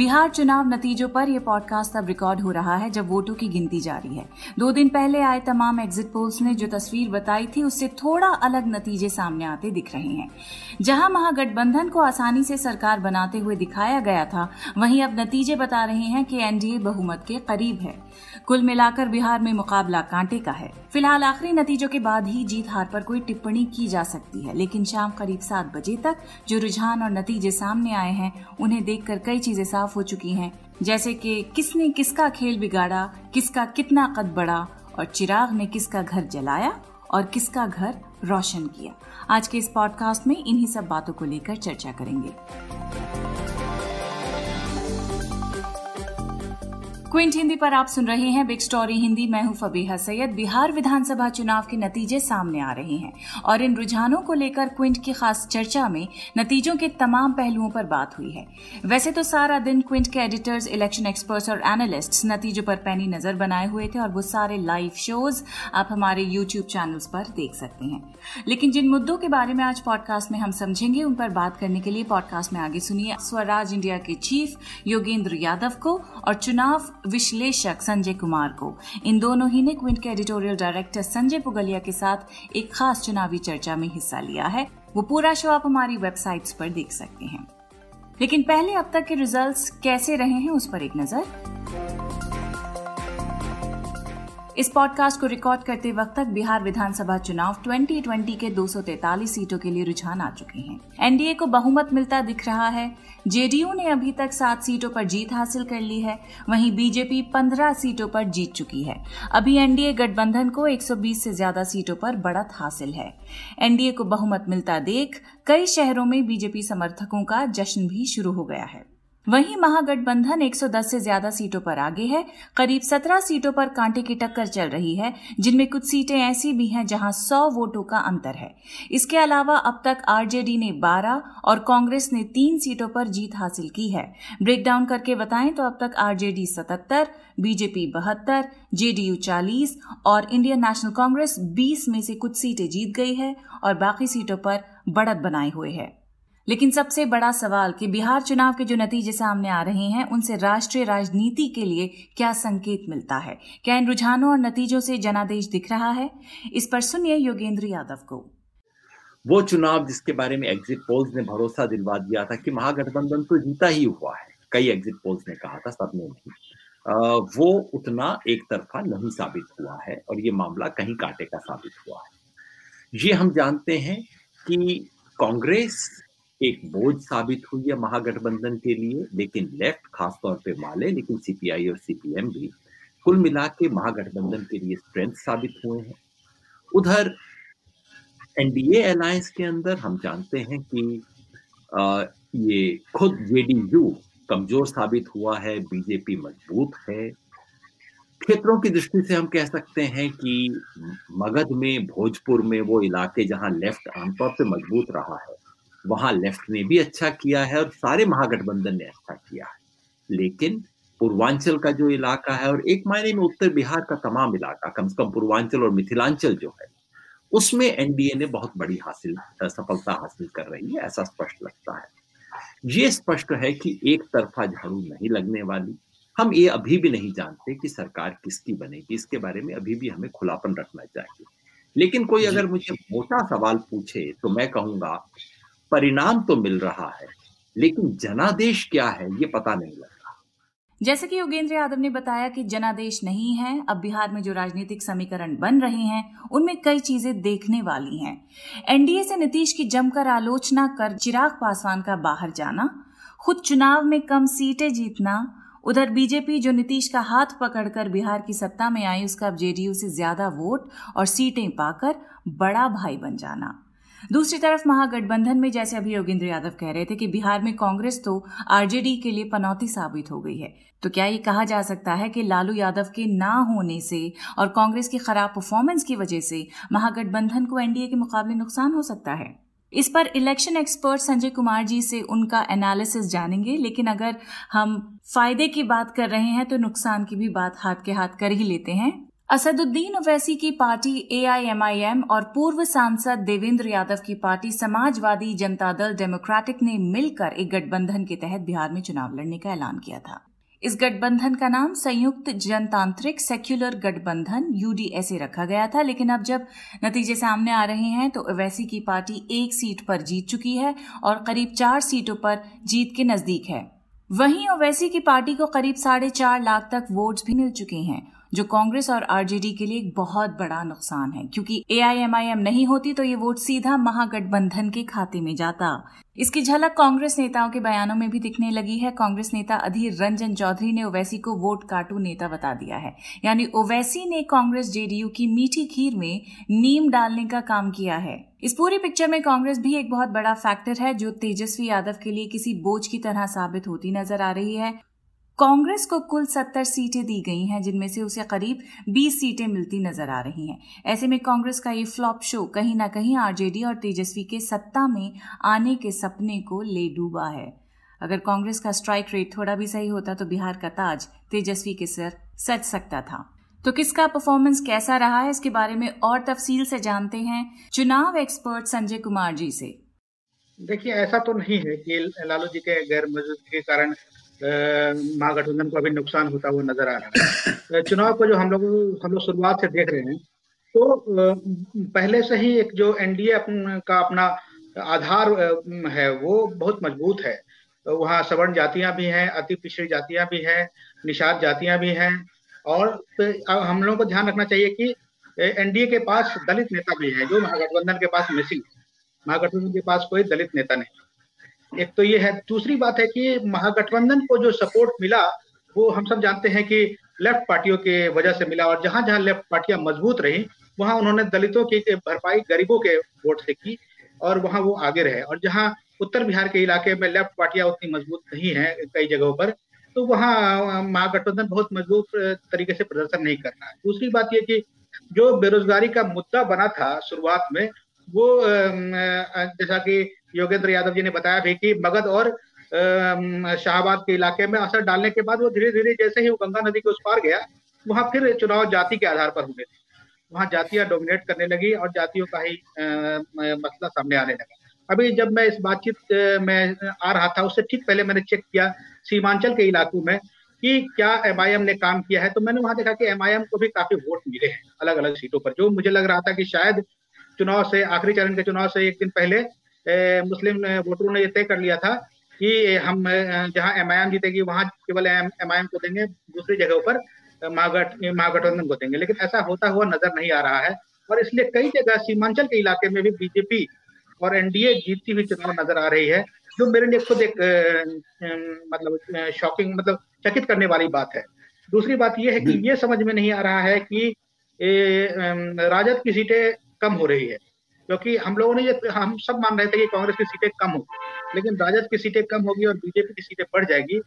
बिहार चुनाव नतीजों पर यह पॉडकास्ट अब रिकॉर्ड हो रहा है जब वोटों की गिनती जारी है। दो दिन पहले आए तमाम एग्जिट पोल्स ने जो तस्वीर बताई थी, उससे थोड़ा अलग नतीजे सामने आते दिख रहे हैं। जहाँ महागठबंधन को आसानी से सरकार बनाते हुए दिखाया गया था, वहीं अब नतीजे बता रहे हैं कि एनडीए बहुमत के करीब है। कुल मिलाकर बिहार में मुकाबला कांटे का है। फ़िलहाल आखिरी नतीजों के बाद ही जीत हार पर कोई टिप्पणी की जा सकती है, लेकिन शाम करीब सात बजे तक जो रुझान और नतीजे सामने आए हैं, उन्हें देखकर कई चीज़ें साफ़ हो चुकी हैं, जैसे कि किसने किसका खेल बिगाड़ा, किसका कितना कद बढ़ा, और चिराग ने किसका घर जलाया और किसका घर रोशन किया। आज के इस पॉडकास्ट में इन्हीं सब बातों को लेकर चर्चा करेंगे। क्विंट हिंदी पर आप सुन रहे हैं बिग स्टोरी हिंदी। मैं हूँ फबीहा सैयद। बिहार विधानसभा चुनाव के नतीजे सामने आ रहे हैं और इन रुझानों को लेकर क्विंट की खास चर्चा में नतीजों के तमाम पहलुओं पर बात हुई है। वैसे तो सारा दिन क्विंट के एडिटर्स इलेक्शन एक्सपर्ट्स और एनालिस्ट नतीजों पर पैनी नज़र बनाए हुए थे और वो सारे लाइव शोज़ आप हमारे यूट्यूब चैनल्स पर देख सकते हैं। लेकिन जिन मुद्दों के बारे में आज पॉडकास्ट में हम समझेंगे, उन पर बात करने के लिए पॉडकास्ट में आगे सुनिए। स्वराज इंडिया के चीफ योगेंद्र यादव को और चुनाव विश्लेषक संजय कुमार को। इन दोनों ही ने क्विंट के एडिटोरियल डायरेक्टर संजय पुगलिया के साथ एक खास चुनावी चर्चा में हिस्सा लिया है। वो पूरा शो आप हमारी वेबसाइट्स पर देख सकते हैं। लेकिन पहले अब तक के रिजल्ट्स कैसे रहे हैं उस पर एक नज़र। इस पॉडकास्ट को रिकॉर्ड करते वक्त तक बिहार विधानसभा चुनाव 2020 के 243 सीटों के लिए रुझान आ चुके हैं। एनडीए को बहुमत मिलता दिख रहा है। जेडीयू ने अभी तक सात सीटों पर जीत हासिल कर ली है। वहीं बीजेपी 15 सीटों पर जीत चुकी है। अभी एनडीए गठबंधन को 120 से ज़्यादा सीटों पर बढ़त हासिल है। एनडीए को बहुमत मिलता देख कई शहरों में बीजेपी समर्थकों का जश्न भी शुरू हो गया है। वहीं महागठबंधन 110 से ज़्यादा सीटों पर आगे है। करीब 17 सीटों पर कांटे की टक्कर चल रही है जिनमें कुछ सीटें ऐसी भी हैं जहाँ 100 वोटों का अंतर है। इसके अलावा अब तक आरजेडी ने 12 और कांग्रेस ने तीन सीटों पर जीत हासिल की है। ब्रेकडाउन करके बताएँ तो अब तक आरजेडी 77, बीजेपी बहत्तर जेडीयू 40 और इंडियन नेशनल कांग्रेस 20 में से कुछ सीटें जीत गई है और बाकी सीटों पर बढ़त बनाए हुए है। लेकिन सबसे बड़ा सवाल कि बिहार चुनाव के जो नतीजे सामने आ रहे हैं, उनसे राष्ट्रीय राजनीति के लिए क्या संकेत मिलता है? क्या इन रुझानों और नतीजों से जनादेश दिख रहा है? इस पर सुनिए योगेंद्र यादव को। वो चुनाव जिसके बारे में एग्जिट पोल्स ने भरोसा दिलवा दिया था कि महागठबंधन तो जीता ही हुआ है, कई एग्जिट पोल्स ने कहा था सबने नहीं। वो उतना एक तरफा नहीं साबित हुआ है और ये मामला कहीं कांटे का साबित हुआ है। ये हम जानते हैं कि कांग्रेस एक बोझ साबित हुई है महागठबंधन के लिए लेकिन लेफ़्ट खासतौर पे माले लेकिन सीपीआई और सीपीएम भी कुल मिला के महागठबंधन के लिए स्ट्रेंथ साबित हुए हैं। उधर एनडीए अलायंस के अंदर हम जानते हैं कि आ, ये खुद जेडीयू कमज़ोर साबित हुआ है बीजेपी मज़बूत है। क्षेत्रों की दृष्टि से हम कह सकते हैं कि मगध में भोजपुर में वो इलाके जहाँ लेफ़्ट आमतौर पे मज़बूत रहा है। वहाँ लेफ़्ट ने भी अच्छा किया है और सारे महागठबंधन ने अच्छा किया है। लेकिन पूर्वांचल का जो इलाका है और एक मायने में उत्तर बिहार का तमाम इलाका कम से कम पूर्वांचल और मिथिलांचल जो है उसमें एनडीए ने बहुत बड़ी हासिल सफलता हासिल कर रही है ऐसा स्पष्ट लगता है। ये स्पष्ट है कि एक तरफा झाड़ू नहीं लगने वाली। हम ये अभी भी नहीं जानते कि सरकार किसकी बनेगी इसके बारे में अभी भी हमें खुलापन रखना चाहिए। लेकिन कोई अगर मुझे मोटा सवाल पूछे तो मैं कहूँगा परिणाम तो मिल रहा है, लेकिन जनादेश क्या है, ये पता नहीं लग रहा। जैसे कि योगेंद्र यादव ने बताया कि जनादेश नहीं है, अब बिहार में जो राजनीतिक समीकरण बन रहे हैं, उनमें कई चीज़ें देखने वाली हैं। एनडीए से नीतीश की जमकर आलोचना कर चिराग पासवान का बाहर जाना, खुद चुनाव में कम सीटें जीतना, उधर बीजेपी जो नीतीश का हाथ पकड़कर बिहार की सत्ता में आई, उसका अब जेडीयू से ज़्यादा वोट और सीटें पाकर बड़ा भाई बन जाना। दूसरी तरफ़ महागठबंधन में, जैसे अभी योगेंद्र यादव कह रहे थे कि बिहार में कांग्रेस तो आरजेडी के लिए पनौती साबित हो गई है। तो क्या ये कहा जा सकता है कि लालू यादव के ना होने से और कांग्रेस की खराब परफॉर्मेंस की वजह से महागठबंधन को एनडीए के मुकाबले नुकसान हो सकता है? इस पर इलेक्शन एक्सपर्ट संजय कुमार जी से उनका एनालिसिस जानेंगे, लेकिन अगर हम फ़ायदे की बात कर रहे हैं तो नुकसान की भी बात हाथ के हाथ कर ही लेते हैं। असदुद्दीन ओवैसी की पार्टी एआईएमआईएम और पूर्व सांसद देवेंद्र यादव की पार्टी समाजवादी जनता दल डेमोक्रेटिक ने मिलकर एक गठबंधन के तहत बिहार में चुनाव लड़ने का ऐलान किया था। इस गठबंधन का नाम संयुक्त जनतांत्रिक सेक्युलर गठबंधन यूडीएसए रखा गया था, लेकिन अब जब नतीजे सामने आ रहे हैं तो ओवैसी की पार्टी एक सीट पर जीत चुकी है और करीब चार सीटों पर जीत के नज़दीक है। वहीं ओवैसी की पार्टी को करीब साढ़े चार लाख तक वोट्स भी मिल चुके हैं, जो कांग्रेस और आरजेडी के लिए एक बहुत बड़ा नुकसान है, क्योंकि एआईएमआईएम नहीं होती तो ये वोट सीधा महागठबंधन के खाते में जाता। इसकी झलक कांग्रेस नेताओं के बयानों में भी दिखने लगी है। कांग्रेस नेता अधीर रंजन चौधरी ने ओवैसी को वोट काटू नेता बता दिया है। यानी ओवैसी ने कांग्रेस जेडीयू की मीठी खीर में नीम डालने का काम किया है। इस पूरी पिक्चर में कांग्रेस भी एक बहुत बड़ा फैक्टर है, जो तेजस्वी यादव के लिए किसी बोझ की तरह साबित होती नज़र आ रही है। कांग्रेस को कुल सत्तर सीटें दी गई हैं, जिनमें से उसे करीब बीस सीटें मिलती नज़र आ रही हैं। ऐसे में कांग्रेस का ये फ्लॉप शो कहीं ना कहीं आरजेडी और तेजस्वी के सत्ता में आने के सपने को ले डूबा है। अगर कांग्रेस का स्ट्राइक रेट थोड़ा भी सही होता तो बिहार का ताज तेजस्वी के सिर सच सकता था। तो किसका परफॉर्मेंस कैसा रहा है, इसके बारे में और तफसील से जानते हैं चुनाव एक्सपर्ट संजय कुमार जी से। देखिए, ऐसा तो नहीं है कि लालू जी के गैर मौजूदगी के कारण महागठबंधन को अभी नुकसान होता हुआ नज़र आ रहा है। चुनाव को जो हम लोग हम लोग शुरुआत से देख रहे हैं तो पहले से ही एक जो एनडीए का अपना आधार है, वो बहुत मज़बूत है। वहाँ सवर्ण जातियाँ भी हैं, अति पिछड़ी जातियाँ भी हैं, निषाद जातियाँ भी हैं, और हम लोगों को ध्यान रखना चाहिए कि एनडीए के पास दलित नेता भी है, जो महागठबंधन के पास मिसिंग महागठबंधन के पास कोई दलित नेता नहीं। एक तो ये है। दूसरी बात है कि महागठबंधन को जो सपोर्ट मिला, वो हम सब जानते हैं कि लेफ़्ट पार्टियों के वजह से मिला और जहाँ जहाँ लेफ़्ट पार्टियाँ मज़बूत रही, वहाँ उन्होंने दलितों की भरपाई गरीबों के वोट से की और वहाँ वो आगे रहे। और जहाँ उत्तर बिहार के इलाके में लेफ़्ट पार्टियाँ उतनी मज़बूत नहीं है कई जगहों पर तो वहाँ महागठबंधन बहुत मज़बूत तरीके से प्रदर्शन नहीं कर रहा है। दूसरी बात ये कि जो बेरोजगारी का मुद्दा बना था शुरुआत में वो जैसा कि योगेंद्र यादव जी ने बताया भी कि मगध और शाहबाद के इलाके में असर डालने के बाद वो धीरे धीरे जैसे ही वो गंगा नदी के उस पार गया, वहाँ फिर चुनाव जाति के आधार पर हुए। थे वहाँ जातियाँ डोमिनेट करने लगी और जातियों का ही मसला सामने आने लगा। अभी जब मैं इस बातचीत में आ रहा था, उससे ठीक पहले मैंने चेक किया सीमांचल के इलाकों में कि क्या एमआईएम ने काम किया है तो मैंने वहाँ देखा कि एमआईएम को भी काफ़ी वोट मिले हैं अलग अलग सीटों पर, जो मुझे लग रहा था कि शायद चुनाव से आखिरी चरण के चुनाव से एक दिन पहले ए, मुस्लिम वोटरों ने यह तय कर लिया था कि हम जहाँ एमआईएम जीतेगी वहाँ केवल एमआईएम को देंगे दूसरी जगहों पर महागठबंधन को देंगे लेकिन ऐसा होता हुआ नज़र नहीं आ रहा है। और इसलिए कई जगह सीमांचल के इलाके में भी बीजेपी और एनडीए जीतती हुई चुनाव नज़र आ रही है जो मेरे लिए खुद एक मतलब शॉकिंग मतलब चकित करने वाली बात है। दूसरी बात यह है कि ये समझ में नहीं आ रहा है कि राजद की सीटें कम हो रही है। क्योंकि हम लोगों ने ये हम सब मान रहे थे कि कांग्रेस की सीटें कम होगी लेकिन राजद की सीटें कम होगी और बीजेपी की सीटें बढ़ जाएगी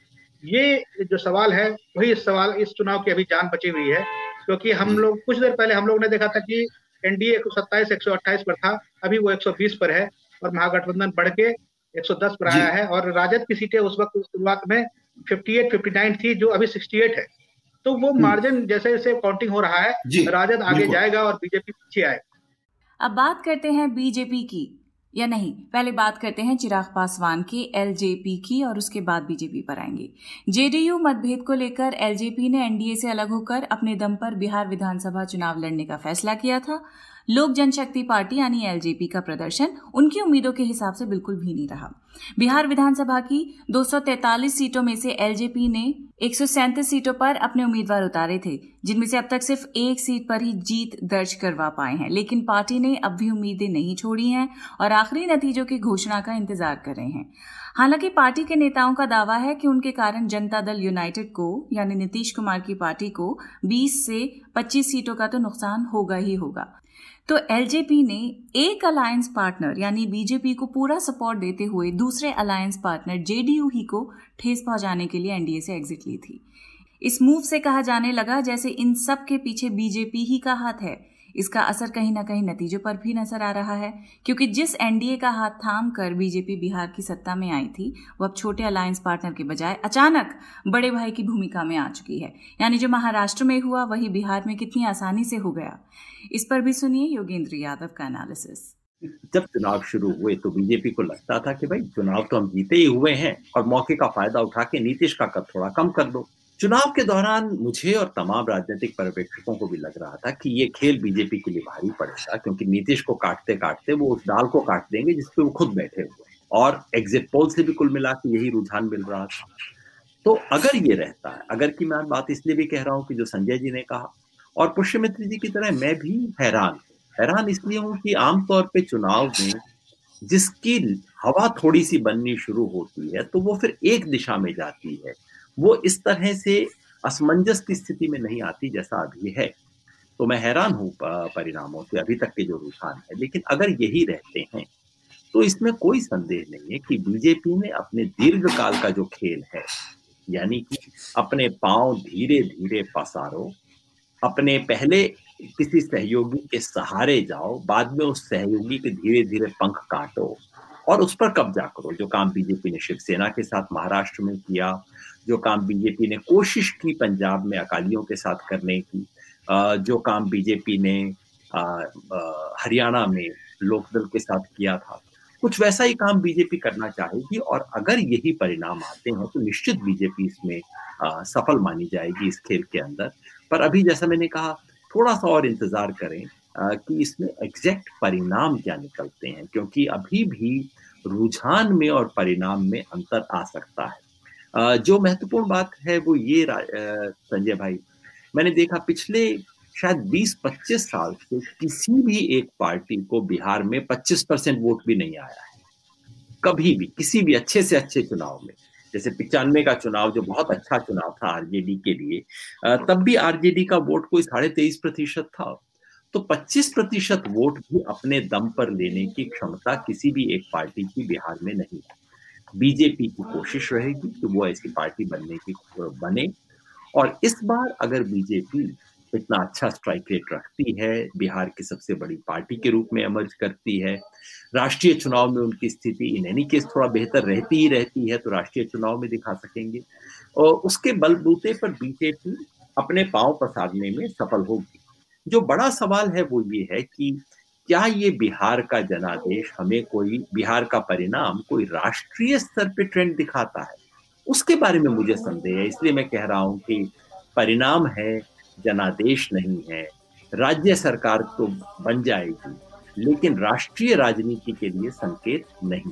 ये जो सवाल है वही सवाल इस चुनाव की अभी जान बची हुई है क्योंकि हम लोग कुछ देर पहले हम लोग ने देखा था कि एनडीए एक सौ सत्ताईस एक सौ अट्ठाईस पर था अभी वो एक सौ बीस पर है और महागठबंधन बढ़ के एक सौ दस पर आया है और राजद की सीटें उस वक्त शुरुआत में फिफ्टी एट फिफ्टी नाइन थी जो अभी सिक्सटी एट है। तो वो मार्जिन हम्म। जैसे जैसे काउंटिंग हो रहा है राजद आगे जाएगा और बीजेपी पीछे आएगा। अब बात करते हैं बीजेपी की, या नहीं? पहले बात करते हैं चिराग पासवान के एलजेपी की, और उसके बाद बीजेपी पर आएँगे। जेडीयू मतभेद को लेकर एलजेपी ने एनडीए से अलग होकर अपने दम पर बिहार विधानसभा चुनाव लड़ने का फैसला किया था। लोक जनशक्ति पार्टी यानी एलजेपी का प्रदर्शन उनकी उम्मीदों के हिसाब से बिल्कुल भी नहीं रहा। बिहार विधानसभा की 243 सीटों में से एलजेपी ने एक सौ सैंतीस सीटों पर अपने उम्मीदवार उतारे थे, जिनमें से अब तक सिर्फ़ एक सीट पर ही जीत दर्ज करवा पाए हैं, लेकिन पार्टी ने अब भी उम्मीदें नहीं छोड़ी हैं और आखिरी नतीजों की घोषणा का इंतज़ार कर रहे हैं। हालाँकि पार्टी के नेताओं का दावा है कि उनके कारण जनता दल यूनाइटेड को, यानी नीतीश कुमार की पार्टी को 20 से 25 सीटों का तो नुकसान होगा ही होगा। तो एलजेपी ने एक अलायंस पार्टनर यानी बीजेपी को पूरा सपोर्ट देते हुए दूसरे अलायंस पार्टनर जेडीयू ही को ठेस पहुँचाने के लिए एनडीए से एग्जिट ली थी। इस मूव से कहा जाने लगा, जैसे इन सब के पीछे बीजेपी ही का हाथ है। इसका असर कहीं ना कहीं नतीजों पर भी नज़र आ रहा है, क्योंकि जिस एनडीए का हाथ थाम कर बीजेपी बिहार की सत्ता में आई थी, वो अब छोटे अलायंस पार्टनर के बजाय अचानक बड़े भाई की भूमिका में आ चुकी है। यानी जो महाराष्ट्र में हुआ, वही बिहार में कितनी आसानी से हो गया। इस पर भी सुनिए योगेंद्र यादव का एनालिसिस जब चुनाव शुरू हुए तो बीजेपी को लगता था कि भाई, चुनाव तो हम जीते ही हुए हैं और मौके का फ़ायदा उठा के नीतीश का कद थोड़ा कम कर दो। चुनाव के दौरान मुझे और तमाम राजनीतिक पर्यवेक्षकों को भी लग रहा था कि ये खेल बीजेपी के लिए भारी पड़ेगा, क्योंकि नीतीश को काटते काटते वो उस डाल को काट देंगे जिसपे वो खुद बैठे हुए और एग्जिट पोल से भी कुल मिला के यही रुझान मिल रहा था। तो अगर ये रहता है, अगर की मैं बात इसलिए भी कह रहा हूँ कि जो संजय जी ने कहा, और पुष्यमित्र जी की तरह मैं भी हैरान हैरान इसलिए हूँ कि आमतौर पर चुनाव में जिसकी हवा थोड़ी सी बननी शुरू होती है तो वो फिर एक दिशा में जाती है। वो इस तरह से असमंजस की स्थिति में नहीं आती जैसा अभी है। तो मैं हैरान हूँ परिणामों से अभी तक के जो रुझान है। लेकिन अगर यही रहते हैं तो इसमें कोई संदेह नहीं है कि बीजेपी ने अपने दीर्घ काल का जो खेल है, यानी कि अपने पाँव धीरे धीरे पसारो, अपने पहले किसी सहयोगी के सहारे जाओ, बाद में उस सहयोगी के धीरे धीरे पंख काटो और उस पर कब्जा करो, जो काम बीजेपी ने शिवसेना के साथ महाराष्ट्र में किया जो काम बीजेपी ने कोशिश की पंजाब में अकालियों के साथ करने की जो काम बीजेपी ने हरियाणा में लोकदल के साथ किया था, कुछ वैसा ही काम बीजेपी करना चाहेगी और अगर यही परिणाम आते हैं तो निश्चित बीजेपी इसमें सफल मानी जाएगी इस खेल के अंदर। पर अभी जैसा मैंने कहा, थोड़ा सा और इंतज़ार करें कि इसमें एग्जैक्ट परिणाम क्या निकलते हैं, क्योंकि अभी भी रुझान में और परिणाम में अंतर आ सकता है। जो महत्वपूर्ण बात है वो ये संजय भाई, मैंने देखा पिछले शायद 20-25 साल से किसी भी एक पार्टी को बिहार में 25 परसेंट वोट भी नहीं आया है। कभी भी, किसी भी अच्छे से अच्छे चुनाव में, जैसे पिचानवे का चुनाव जो बहुत अच्छा चुनाव था आरजेडी के लिए तब भी आरजेडी का वोट कोई साढ़े तेईस प्रतिशत था। तो 25 प्रतिशत वोट भी अपने दम पर लेने की क्षमता किसी भी एक पार्टी की बिहार में नहीं है। बीजेपी की कोशिश रहेगी कि वो ऐसी पार्टी बनने की, बने। और इस बार अगर बीजेपी इतना अच्छा स्ट्राइक रेट रखती है, बिहार की सबसे बड़ी पार्टी के रूप में एमर्ज करती है, राष्ट्रीय चुनाव में उनकी स्थिति इन एनी केस थोड़ा बेहतर रहती ही रहती है तो राष्ट्रीय चुनाव में दिखा सकेंगे। और उसके बलबूते पर बीजेपी अपने पाँव पसारने में सफल होगी। जो बड़ा सवाल है वो ये है कि क्या ये बिहार का जनादेश हमें कोई, बिहार का परिणाम कोई राष्ट्रीय स्तर पे ट्रेंड दिखाता है? उसके बारे में मुझे संदेह है। इसलिए मैं कह रहा हूँ कि परिणाम है, जनादेश नहीं है। राज्य सरकार तो बन जाएगी, लेकिन राष्ट्रीय राजनीति के लिए संकेत नहीं।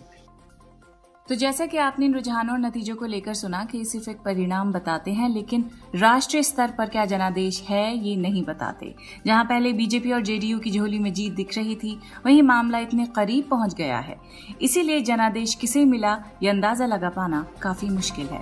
तो जैसा कि आपने इन रुझानों और नतीजों को लेकर सुना कि सिर्फ़ एक परिणाम बताते हैं, लेकिन राष्ट्रीय स्तर पर क्या जनादेश है, ये नहीं बताते। जहाँ पहले बीजेपी और जेडीयू की झोली में जीत दिख रही थी, वहीं मामला इतने करीब पहुँच गया है। इसीलिए जनादेश किसे मिला, ये अंदाज़ा लगा पाना काफ़ी मुश्किल है।